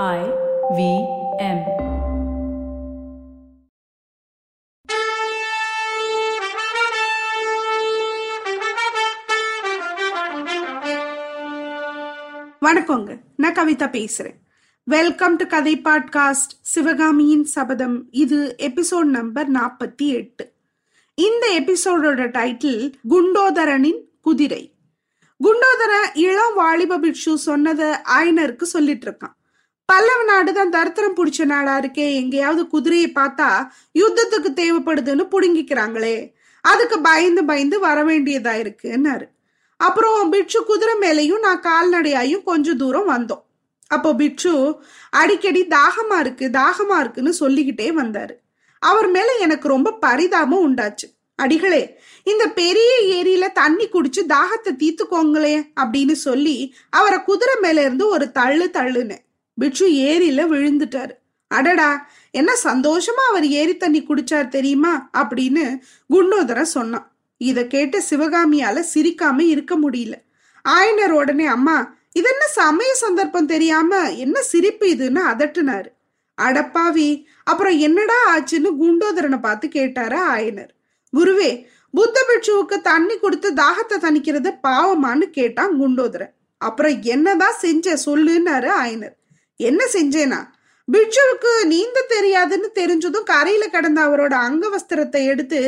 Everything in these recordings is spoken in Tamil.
I V M. வணக்கங்க. நான் கவிதா பேசுறேன். வெல்கம் டு கதை பாட்காஸ்ட் சிவகாமியின் சபதம். இது எபிசோட் நம்பர் நாற்பத்தி எட்டு. இந்த எபிசோடோட டைட்டில் குண்டோதரனின் குதிரை. குண்டோதர இளம் வாலிப பிக்ஷு சொன்னதை ஆயனருக்கு சொல்லிட்டு இருக்கான். பல்லவ நாடு தான் தரித்திரம் பிடிச்ச நாடா இருக்கே. எங்கேயாவது குதிரையை பார்த்தா யுத்தத்துக்கு தேவைப்படுதுன்னு புடுங்கிக்கிறாங்களே. அதுக்கு பயந்து பயந்து வர வேண்டியதா இருக்குன்னாரு. அப்புறம் பிட்சு குதிரை மேலையும் நான் கால்நடையாயும் கொஞ்ச தூரம் வந்தோம். அப்போ பிட்சு அடிக்கடி தாகமா இருக்கு தாகமா இருக்குன்னு சொல்லிக்கிட்டே வந்தாரு. அவர் மேல எனக்கு ரொம்ப பரிதாபம் உண்டாச்சு. அடிகளே இந்த பெரிய ஏரியில தண்ணி குடிச்சு தாகத்தை தீத்துக்கோங்களே அப்படின்னு சொல்லி அவரை குதிரை மேல இருந்து ஒரு தள்ளு தள்ளுன்னு பிட்சு ஏரியில விழுந்துட்டாரு. அடடா என்ன சந்தோஷமா அவர் ஏரி தண்ணி குடிச்சார் தெரியுமா? அப்படின்னு குண்டோதரன் சொன்னான். இத கேட்டு சிவகாமியால சிரிக்காம இருக்க முடியல. ஆயனர் உடனே அம்மா இது என்ன சமய சந்தர்ப்பம் தெரியாம என்ன சிரிப்பு இதுன்னு அதட்டுனாரு. அடப்பாவி அப்புறம் என்னடா ஆச்சுன்னு குண்டோதரனை பார்த்து கேட்டாரு ஆயனர். குருவே புத்த பிட்சுவுக்கு தண்ணி கொடுத்து தாகத்தை தணிக்கிறது பாவமான்னு கேட்டான் குண்டோதரன். அப்புறம் என்னதான் செஞ்ச சொல்லுன்னாரு ஆயனர். என்ன செஞ்சேனா? பிட்சுவுக்கு நீந்த தெரியாதுன்னு தெரிஞ்சதும் கரையில கிடந்த அவரோட அங்க வஸ்திரத்தை எடுத்து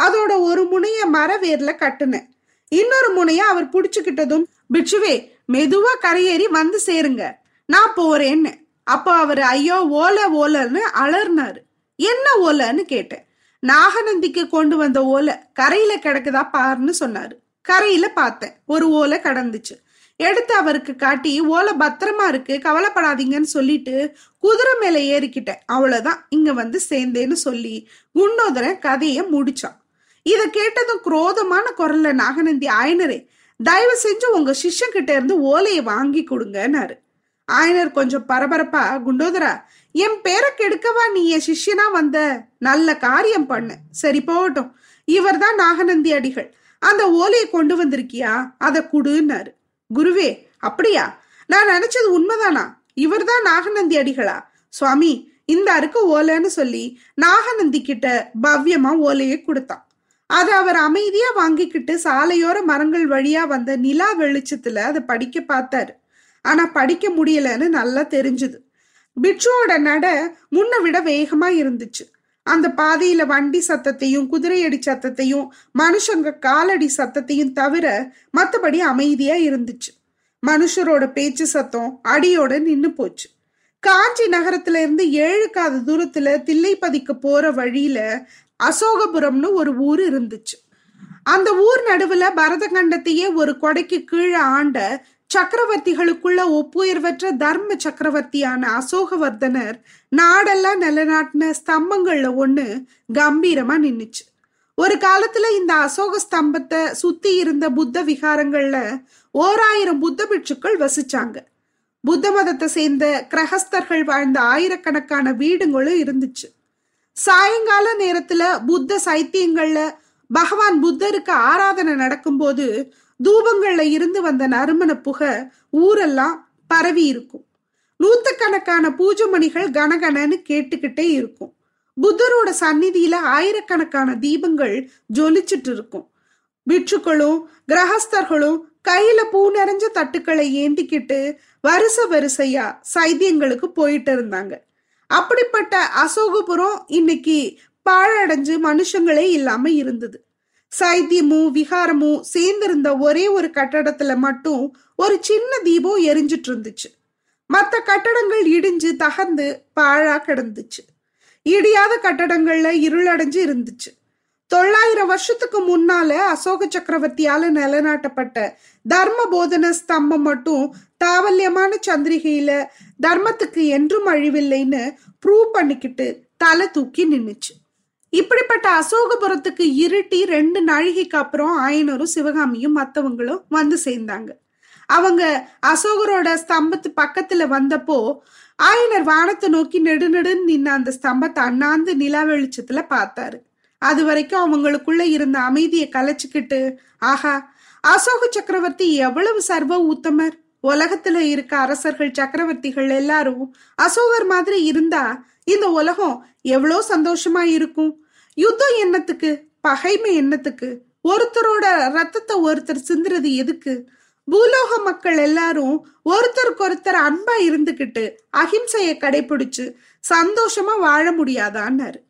அதோட ஒரு முனைய மரவேர்ல கட்டுனேன். இன்னொரு முனைய அவர் புடிச்சுக்கிட்டதும் பிட்சுவே மெதுவா கரையேறி வந்து சேருங்க. நான் போறேன்னு. அப்போ அவர் ஐயோ ஓல ஓலன்னு அலர்னாரு. என்ன ஓலன்னு கேட்டேன். நாகநந்திக்கு கொண்டு வந்த ஓலை கரையில கிடக்குதா பாருன்னு சொன்னாரு. கரையில பார்த்தேன். ஒரு ஓலை கடந்துச்சு. எடுத்து அவருக்கு காட்டி ஓலை பத்திரமா இருக்கு கவலைப்படாதீங்கன்னு சொல்லிட்டு குதிரை மேல ஏறிக்கிட்டேன். அவ்வளவுதான். இங்க வந்து சேர்ந்தேன்னு சொல்லி குண்டோதரன் கதைய முடிச்சான். இத கேட்டதும் குரோதமான குரல்ல நாகநந்தி ஆயனரே தயவு செஞ்சு உங்க சிஷ்யங்கிட்ட இருந்து ஓலையை வாங்கி கொடுங்கன்னாரு. ஆயனர் கொஞ்சம் பரபரப்பா குண்டோதரா என் பேரை கெடுக்கவா நீ என் சிஷ்யனா வந்த? நல்ல காரியம் பண்ணு. சரி போகட்டும். இவர்தான் நாகநந்தி அடிகள். அந்த ஓலையை கொண்டு வந்திருக்கியா? அதை குடுன்னாரு. குருவே அப்படியா? நான் நினைச்சது உண்மைதானா? இவர்தான் நாகநந்தி அடிகளா? சுவாமி இந்த அருக்கு ஓலைன்னு சொல்லி நாகநந்தி கிட்ட பவ்யமா ஓலையை கொடுத்தான். அதை அவர் அமைதியா வாங்கிக்கிட்டு சாலையோர மரங்கள் வழியா வந்த நிலா வெளிச்சத்துல அதை படிக்க பார்த்தாரு. ஆனா படிக்க முடியலன்னு நல்லா தெரிஞ்சுது. பிட்சுவோட நட முன்ன விட வேகமா இருந்துச்சு. அந்த பாதையில வண்டி சத்தத்தையும் குதிரையடி சத்தத்தையும் மனுஷங்க காலடி சத்தத்தையும் தவிர மத்தபடி அமைதியா இருந்துச்சு. மனுஷரோட பேச்சு சத்தம் அடியோட நின்னு போச்சு. காஞ்சி நகரத்துல இருந்து ஏழு காத தூரத்துல தில்லைப்பதிக்கு போற வழியில அசோகபுரம்னு ஒரு ஊர் இருந்துச்சு. அந்த ஊர் நடுவுல பரதகண்டத்தையே ஒரு கொடைக்கு கீழே ஆண்ட சக்கரவர்த்திகளுக்குள்ள ஒப்புயர்வற்ற தர்ம சக்கரவர்த்தியான அசோகவர்தனர் நாடெல்லாம் நிலநாட்டின ஸ்தம்பங்கள்ல ஒண்ணு கம்பீரமா நின்னுச்சு. ஒரு காலத்துல இந்த அசோக ஸ்தம்பத்தை சுத்தி இருந்த புத்த விகாரங்கள்ல ஓராயிரம் புத்த பிட்சுக்கள் வசிச்சாங்க. புத்த மதத்தை சேர்ந்த கிரகஸ்தர்கள் வாழ்ந்த ஆயிரக்கணக்கான வீடுங்களும் இருந்துச்சு. சாயங்கால நேரத்துல புத்த சைத்தியங்கள்ல பகவான் புத்தருக்கு ஆராதனை நடக்கும்போது தூபங்கள்ல இருந்து வந்த நறுமண புகை ஊரெல்லாம் பரவி இருக்கும். நூத்துக்கணக்கான பூஜை மணிகள் கனகனன்னு கேட்டுக்கிட்டே இருக்கும். புத்தரோட சந்நிதியில ஆயிரக்கணக்கான தீபங்கள் ஜொலிச்சுட்டு இருக்கும். பிட்சுக்களும் கிரகஸ்தர்களும் கையில பூ நிறைஞ்ச தட்டுக்களை ஏந்திக்கிட்டு வரிச வரிசையா சைத்தியங்களுக்கு போயிட்டு இருந்தாங்க. அப்படிப்பட்ட அசோகபுரம் இன்னைக்கு பாழடைஞ்சு மனுஷங்களே இல்லாம இருந்தது. சைத்தியமும் விகாரமும் சேர்ந்திருந்த ஒரே ஒரு கட்டடத்துல மட்டும் ஒரு சின்ன தீபம் எரிஞ்சிட்டு இருந்துச்சு மற்ற கட்டடங்கள் இடிஞ்சு தகர்ந்து பாழா கிடந்துச்சு. இடியாத கட்டடங்கள்ல இருளடைஞ்சு இருந்துச்சு. தொள்ளாயிரம் வருஷத்துக்கு முன்னால அசோக சக்கரவர்த்தியால நிலநாட்டப்பட்ட தர்ம போதன ஸ்தம்பம் மட்டும் தாவல்யமான சந்திரிகையில தர்மத்துக்கு என்றும் அழிவில்லைன்னு ப்ரூவ் பண்ணிக்கிட்டு தலை தூக்கி நின்னுச்சு. இப்படிப்பட்ட அசோகபுரத்துக்கு இருட்டி ரெண்டு நாழிகைக்கு அப்புறம் ஆயனரும் சிவகாமியும் மற்றவங்களும் வந்து சேர்ந்தாங்க. அவங்க அசோகரோட ஸ்தம்பத்து பக்கத்துல வந்தப்போ ஆயனர் வானத்தை நோக்கி நெடுநெடுன்னு நின்ன அந்த ஸ்தம்பத்தை அண்ணாந்து நிலா வெளிச்சத்துல பார்த்தாரு. அது வரைக்கும் அவங்களுக்குள்ள இருந்த அமைதியை கலைச்சுக்கிட்டு ஆஹா அசோக சக்கரவர்த்தி எவ்வளவு சர்வ உத்தமர் உலகத்துல இருக்க அரசர்கள் சக்கரவர்த்திகள் எல்லாரும் அசோகர் மாதிரி இருந்தா இந்த உலகம் எவ்வளோ சந்தோஷமா இருக்கும்? யுத்தம் என்னத்துக்கு? பகைமை என்னத்துக்கு? ஒருத்தரோட ரத்தத்தை ஒருத்தர் சிந்துறது எதுக்கு? பூலோக மக்கள் எல்லாரும் ஒருத்தருக்கு ஒருத்தர் அன்பா இருந்துகிட்டு அகிம்சையை கடைபிடிச்சு சந்தோஷமா வாழ முடியாதான்னாரு.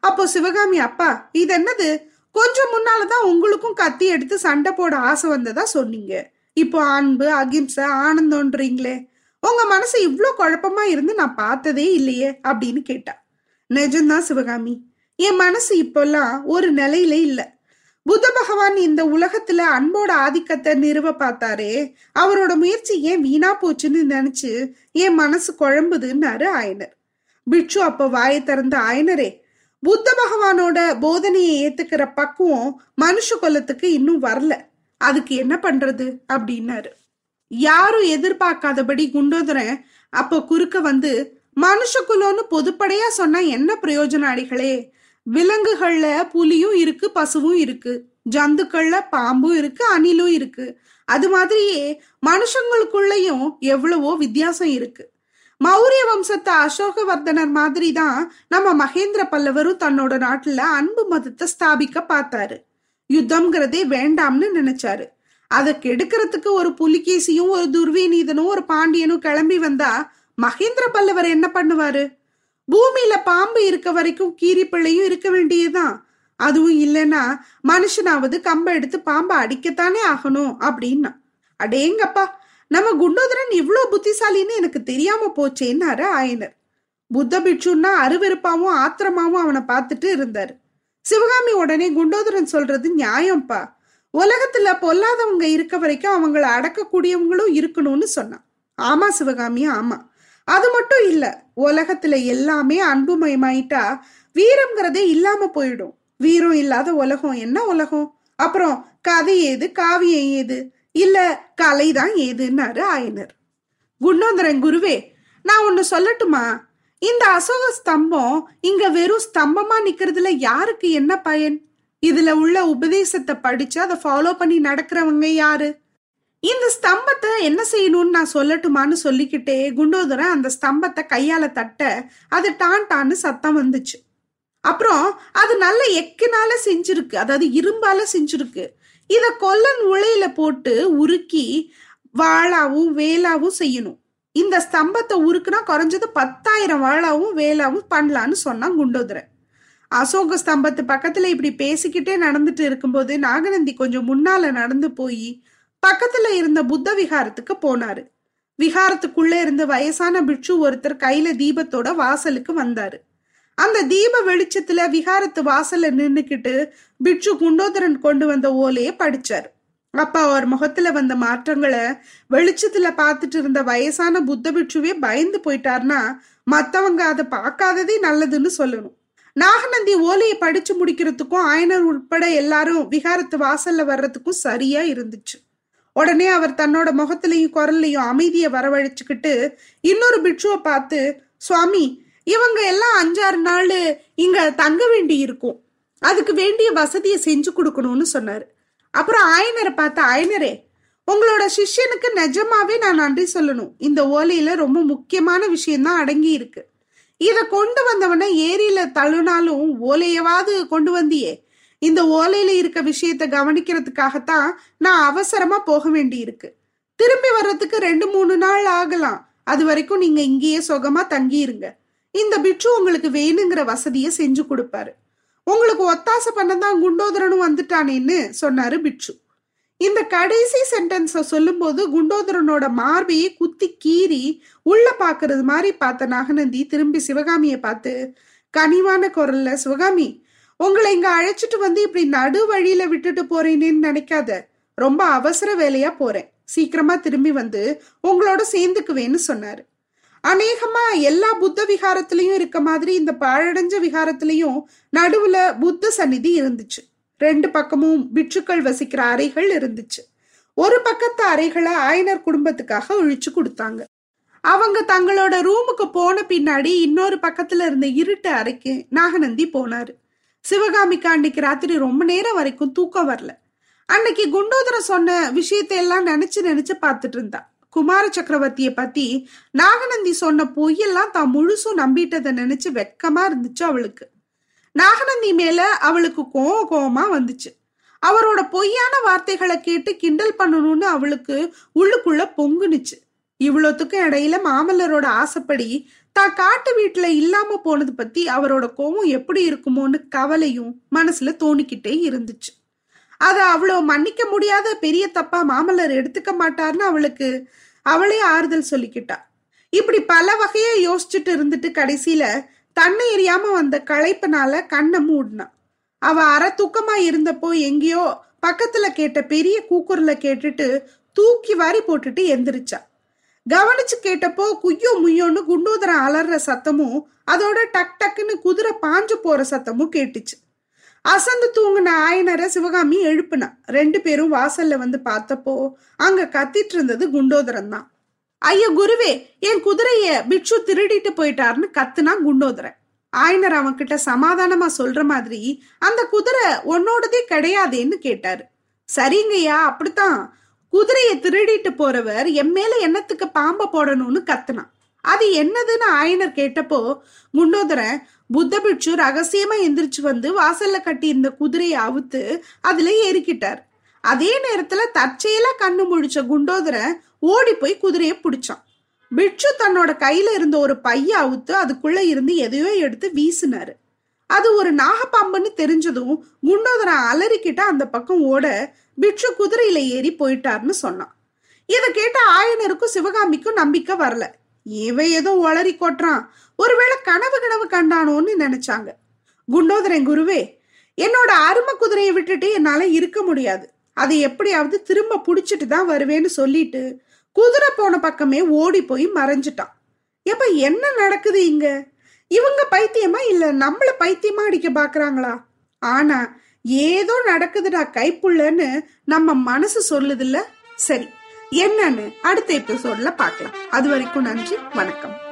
அப்போ சிவகாமி அப்பா இது என்னது? கொஞ்சம் முன்னாலதான் உங்களுக்கும் கத்தி எடுத்து சண்டை போட ஆசை வந்ததா சொன்னீங்க? இப்போ அன்பு அகிம்சை ஆனந்தம்ன்றீங்களே உங்க மனசு இவ்வளோ குழப்பமா இருந்து நான் பார்த்ததே இல்லையே அப்படின்னு கேட்டா. நிஜம்தான் சிவகாமி. என் மனசு இப்பெல்லாம் ஒரு நிலையில இல்லை. புத்த பகவான் இந்த உலகத்துல அன்போட ஆதிக்கத்தை நிறுவ பார்த்தாரே. அவரோட முயற்சி ஏன் வீணா போச்சுன்னு நினைச்சு என் மனசு குழம்புதுன்னாரு ஆயனர். பிட்சு அப்ப வாயை திறந்த ஆயனரே புத்த பகவானோட போதனையை ஏத்துக்கிற பக்குவம் மனுஷ குலத்துக்கு இன்னும் வரல. அதுக்கு என்ன பண்றது அப்படின்னாரு. யாரும் எதிர்பார்க்காதபடி குண்டோதரன் அப்போ குறுக்க வந்து மனுஷக்குலோன்னு பொதுப்படையா சொன்னா என்ன பிரயோஜனம் அடிகளே விலங்குகள்ல புலியும் இருக்கு பசுவும் இருக்கு. ஜந்துக்கள்ல பாம்பும் இருக்கு அணிலும் இருக்கு. அது மாதிரியே மனுஷங்களுக்குள்ளயும் எவ்வளவோ வித்தியாசம் இருக்கு. மௌரிய வம்சத்தை அசோகவர்தனர் மாதிரி தான் நம்ம மகேந்திர பல்லவரும் தன்னோட நாட்டுல அன்பு மதத்தை ஸ்தாபிக்க பார்த்தாரு. யுத்தம்ங்கிறதே வேண்டாம்னு நினைச்சாரு. அதை கெடுக்கிறதுக்கு ஒரு புலிகேசியும் ஒரு துர்வீநீதனும் ஒரு பாண்டியனும் கிளம்பி வந்தா மகேந்திர பல்லவர் என்ன பண்ணுவாரு? பூமியில பாம்பு இருக்க வரைக்கும் கீரிப்பிள்ளையும் இருக்க வேண்டியதுதான். அதுவும் இல்லைன்னா மனுஷனாவது கம்ப எடுத்து பாம்பை அடிக்கத்தானே ஆகணும் அப்படின்னா. அடேங்கப்பா நம்ம குண்டோதரன் இவ்வளோ புத்திசாலின்னு எனக்கு தெரியாம போச்சேன்னாரு ஆயனர். புத்த பிட்சுன்னா அருவெருப்பாவும் ஆத்திரமாவும் அவனை பார்த்துட்டு இருந்தாரு. சிவகாமி உடனே குண்டோதரன் சொல்றது நியாயம்ப்பா உலகத்துல பொல்லாதவங்க இருக்க வரைக்கும் அவங்கள அடக்கக்கூடியவங்களும் இருக்கணும்னு சொன்னான். ஆமா சிவகாமி ஆமா. அது மட்டும் இல்ல உலகத்துல எல்லாமே அன்புமயமாயிட்டா வீரம்ங்கிறதே இல்லாம போயிடும். வீரம் இல்லாத உலகம் என்ன உலகம்? அப்புறம் கதை ஏது காவியம் ஏது? இல்ல கலைதான் ஏதுன்னாரு ஆயனர். குண்டோந்தரன் குருவே நான் ஒன்னு சொல்லட்டுமா? இந்த அசோக ஸ்தம்பம் இங்க வெறும் ஸ்தம்பமா நிக்கிறதுல யாருக்கு என்ன பயன்? இதுல உள்ள உபதேசத்தை படிச்சு அதை ஃபாலோ பண்ணி நடக்கிறவங்க யாரு? இந்த ஸ்தம்பத்தை என்ன செய்யணும்னு நான் சொல்லட்டுமான்னு சொல்லிக்கிட்டே குண்டோதரன் அந்த ஸ்தம்பத்தை கையால தட்ட அது டான் டான்னு சத்தம் வந்துச்சு. அப்புறம் அது நல்ல எக்கினால செஞ்சிருக்கு அதாவது இரும்பால செஞ்சிருக்கு. இத கொல்லன் உளையில போட்டு உருக்கி வாழாவும் வேலாவும் செய்யணும். இந்த ஸ்தம்பத்தை உருக்குனா குறைஞ்சது பத்தாயிரம் வாழாவும் வேலாவும் பண்ணலான்னு சொன்னான் குண்டோதரன். அசோக ஸ்தம்பத்து பக்கத்துல இப்படி பேசிக்கிட்டே நடந்துட்டு இருக்கும்போது நாகநந்தி கொஞ்சம் முன்னால நடந்து போய் பக்கத்துல இருந்த புத்த விகாரத்துக்கு போனாரு. விகாரத்துக்குள்ள இருந்து வயசான பிட்சு ஒருத்தர் கையில தீபத்தோட வாசலுக்கு வந்தாரு. அந்த தீப வெளிச்சத்துல விகாரத்து வாசல்ல நின்னுக்கிட்டு பிட்சு குண்டோதரன் கொண்டு வந்த ஓலையை படிச்சாரு. அப்ப அவர் முகத்துல வந்த மாற்றங்களை வெளிச்சத்துல பார்த்துட்டு இருந்த வயசான புத்த பிட்சுவே பயந்து போயிட்டார்னா மத்தவங்க அதை பார்க்காததே நல்லதுன்னு சொல்லணும். நாகநந்தி ஓலையை படிச்சு முடிக்கிறதுக்கும் ஆயனர் உட்பட எல்லாரும் விகாரத்து வாசல்ல வர்றதுக்கும் சரியா இருந்துச்சு. உடனே அவர் தன்னோட முகத்திலையும் குரல்லையும் அமைதியை வரவழைச்சுக்கிட்டு இன்னொரு பிட்சுவை பார்த்து சுவாமி இவங்க எல்லாம் அஞ்சாறு நாள் இங்க தங்க வேண்டி இருக்கும் அதுக்கு வேண்டிய வசதியை செஞ்சு கொடுக்கணும்னு சொன்னாரு. அப்புறம் ஆயனரை பார்த்த ஆயனரே உங்களோட சிஷ்யனுக்கு நிஜமாவே நான் நன்றி சொல்லணும். இந்த ஓலையில ரொம்ப முக்கியமான விஷயம்தான் அடங்கி இருக்கு இதை கொண்டு வந்தவன ஏரியில தள்ளுனாலும் ஓலையவாது கொண்டு வந்தியே. இந்த ஓலையில இருக்க விஷயத்த கவனிக்கிறதுக்காகத்தான் நான் அவசரமா போக வேண்டி இருக்கு திரும்பி வர்றதுக்கு ரெண்டு மூணு நாள் ஆகலாம். அது வரைக்கும் நீங்க இங்கேயே சுகமா தங்கியிருங்க. இந்த பிட்சு உங்களுக்கு வேணுங்கிற வசதியை செஞ்சு கொடுப்பாரு. உங்களுக்கு ஒத்தாசை பண்ணதான் குண்டோதரனும் வந்துட்டானேன்னு சொன்னாரு பிட்சு இந்த கடைசி சென்டென்ஸ சொல்லும்போது குண்டோதரனோட மார்பையே குத்தி கீறி உள்ள பாக்குறது மாதிரி பார்த்த நாகநந்தி திரும்பி சிவகாமிய பார்த்து கனிவான குரல்ல சிவகாமி உங்களை இங்க அழைச்சிட்டு வந்து இப்படி நடு வழியில விட்டுட்டு போறேனேன்னு நினைக்காத. ரொம்ப அவசர வேலையா போறேன். சீக்கிரமா திரும்பி வந்து உங்களோட சேர்ந்துக்குவேன்னு சொன்னாரு. அநேகமா எல்லா புத்த விகாரத்திலையும் இருக்க மாதிரி இந்த பாழடைஞ்ச விகாரத்திலையும் நடுவுல புத்த சந்நிதி இருந்துச்சு. ரெண்டு பக்கமும் பிட்சுக்கள் வசிக்கிற அறைகள் இருந்துச்சு. ஒரு பக்கத்து அறைகளை ஆயனர் குடும்பத்துக்காக ஒழிச்சு கொடுத்தாங்க. அவங்க தங்களோட ரூமுக்கு போன பின்னாடி இன்னொரு பக்கத்துல இருந்த இருட்டு அறைக்கு நாகநந்தி போனாரு. சிவகாமிக்கு அன்னைக்கு ராத்திரி ரொம்ப நேரம் வரைக்கும் தூக்கம் வரல. அன்னைக்கு குண்டோதரன் சொன்ன விஷயத்தை எல்லாம் நினைச்சு நினைச்சு பார்த்துட்டு இருந்தான். குமார சக்கரவர்த்திய பத்தி நாகநந்தி சொன்ன பொய்யெல்லாம் தான் முழுசும் நம்பிட்டதை நினைச்சு வெக்கமா இருந்துச்சு அவளுக்கு. நாகநந்தி மேல அவளுக்கு கோவ கோவமா வந்துச்சு. அவரோட பொய்யான வார்த்தைகளை கேட்டு கிண்டல் பண்ணணும்னு அவளுக்கு உள்ளுக்குள்ள பொங்குனுச்சு. இவ்வளோத்துக்கும் இடையில மாமல்லரோட ஆசைப்படி தான் காட்டு வீட்டுல இல்லாம போனது பத்தி அவரோட கோவம் எப்படி இருக்குமோன்னு கவலையும் மனசுல தோணிக்கிட்டே இருந்துச்சு. அதை அவ்வளோ மன்னிக்க முடியாத பெரிய தப்பா மாமல்லர் எடுத்துக்க மாட்டார்னு அவளுக்கு அவளே ஆறுதல் சொல்லிக்கிட்டா. இப்படி பல வகையா யோசிச்சுட்டு இருந்துட்டு கடைசியில தன்னை எரியாம வந்த களைப்புனால கண்ணை மூடினான் அவ அற தூக்கமா இருந்தப்போ எங்கேயோ பக்கத்துல கேட்ட பெரிய கூக்குரல கேட்டுட்டு தூக்கி வாரி போட்டுட்டு எந்திரிச்சா. கவனிச்சு கேட்டப்போ குய்யோ முய்யோன்னு குண்டோதரம் அலற சத்தமும் அதோட டக் டக்குன்னு குதிரை பாஞ்சு போற சத்தமும் கேட்டுச்சு. அசந்து தூங்கின ஆயனரை சிவகாமி எழுப்புனா. ரெண்டு பேரும் வாசல்ல வந்து பார்த்தப்போ அங்க கத்திட்டு இருந்தது குண்டோதரன் தான். ஐயா குருவே என் குதிரைய பிக்ஷு திருடிட்டு போயிட்டாருன்னு கத்துனா குண்டோதரன். ஆயனர் அவன்கிட்ட சமாதானமா சொல்ற மாதிரி அந்த குதிரை உன்னோடதே கிடையாதேன்னு கேட்டாரு. சரிங்கய்யா அப்படித்தான். குதிரையை திருடிட்டு போறவர் என் மேல என்னத்துக்கு பாம்ப போடணும்னு கத்துனான். அது என்னதுன்னு ஆயனர் கேட்டப்போ குண்டோதரன் புத்த பிட்சு ரகசியமா எந்திரிச்சு வந்து வாசல்ல கட்டி இருந்த குதிரையை அவுத்து அதுல ஏறிக்கிட்டார். அதே நேரத்துல தற்செயலா கண்ணு முழிச்ச குண்டோதரன் ஓடி போய் குதிரையை பிடிச்சான். பிட்சு தன்னோட கையில இருந்த ஒரு பைய அவுத்து அதுக்குள்ள இருந்து எதையோ எடுத்து வீசினாரு. அது ஒரு நாகப்பாம்புன்னு தெரிஞ்சதும் குண்டோதரன் அலறிக்கிட்ட அந்த பக்கம் ஓட பிட்சு குதிரையில ஏறி போயிட்டாருன்னு சொன்னான். இதை கேட்ட ஆயனருக்கும் சிவகாமிக்கும் நம்பிக்கை வரல. இவன் ஏதோ ஒளரி கொட்டுறான். ஒருவேளை கனவு கனவு கண்டானோன்னு நினைச்சாங்க. குண்டோதரன் குருவே என்னோட அருமை குதிரையை விட்டுட்டு என்னால இருக்க முடியாது. அதை எப்படியாவது திரும்ப புடிச்சிட்டு தான் வருவேன்னு சொல்லிட்டு குதிரை போன பக்கமே ஓடி போய் மறைஞ்சிட்டான். எப்ப என்ன நடக்குது இங்க? இவங்க பைத்தியமா இல்ல நம்மள பைத்தியமா அடிக்க பாக்குறாங்களா? ஆனா ஏதோ நடக்குதுடா கைப்புள்ளன்னு நம்ம மனசு சொல்லுதுல்ல? சரி என்னன்னு அடுத்த எபிசோட்ல பார்க்கலாம். அது வரைக்கும் நன்றி வணக்கம்.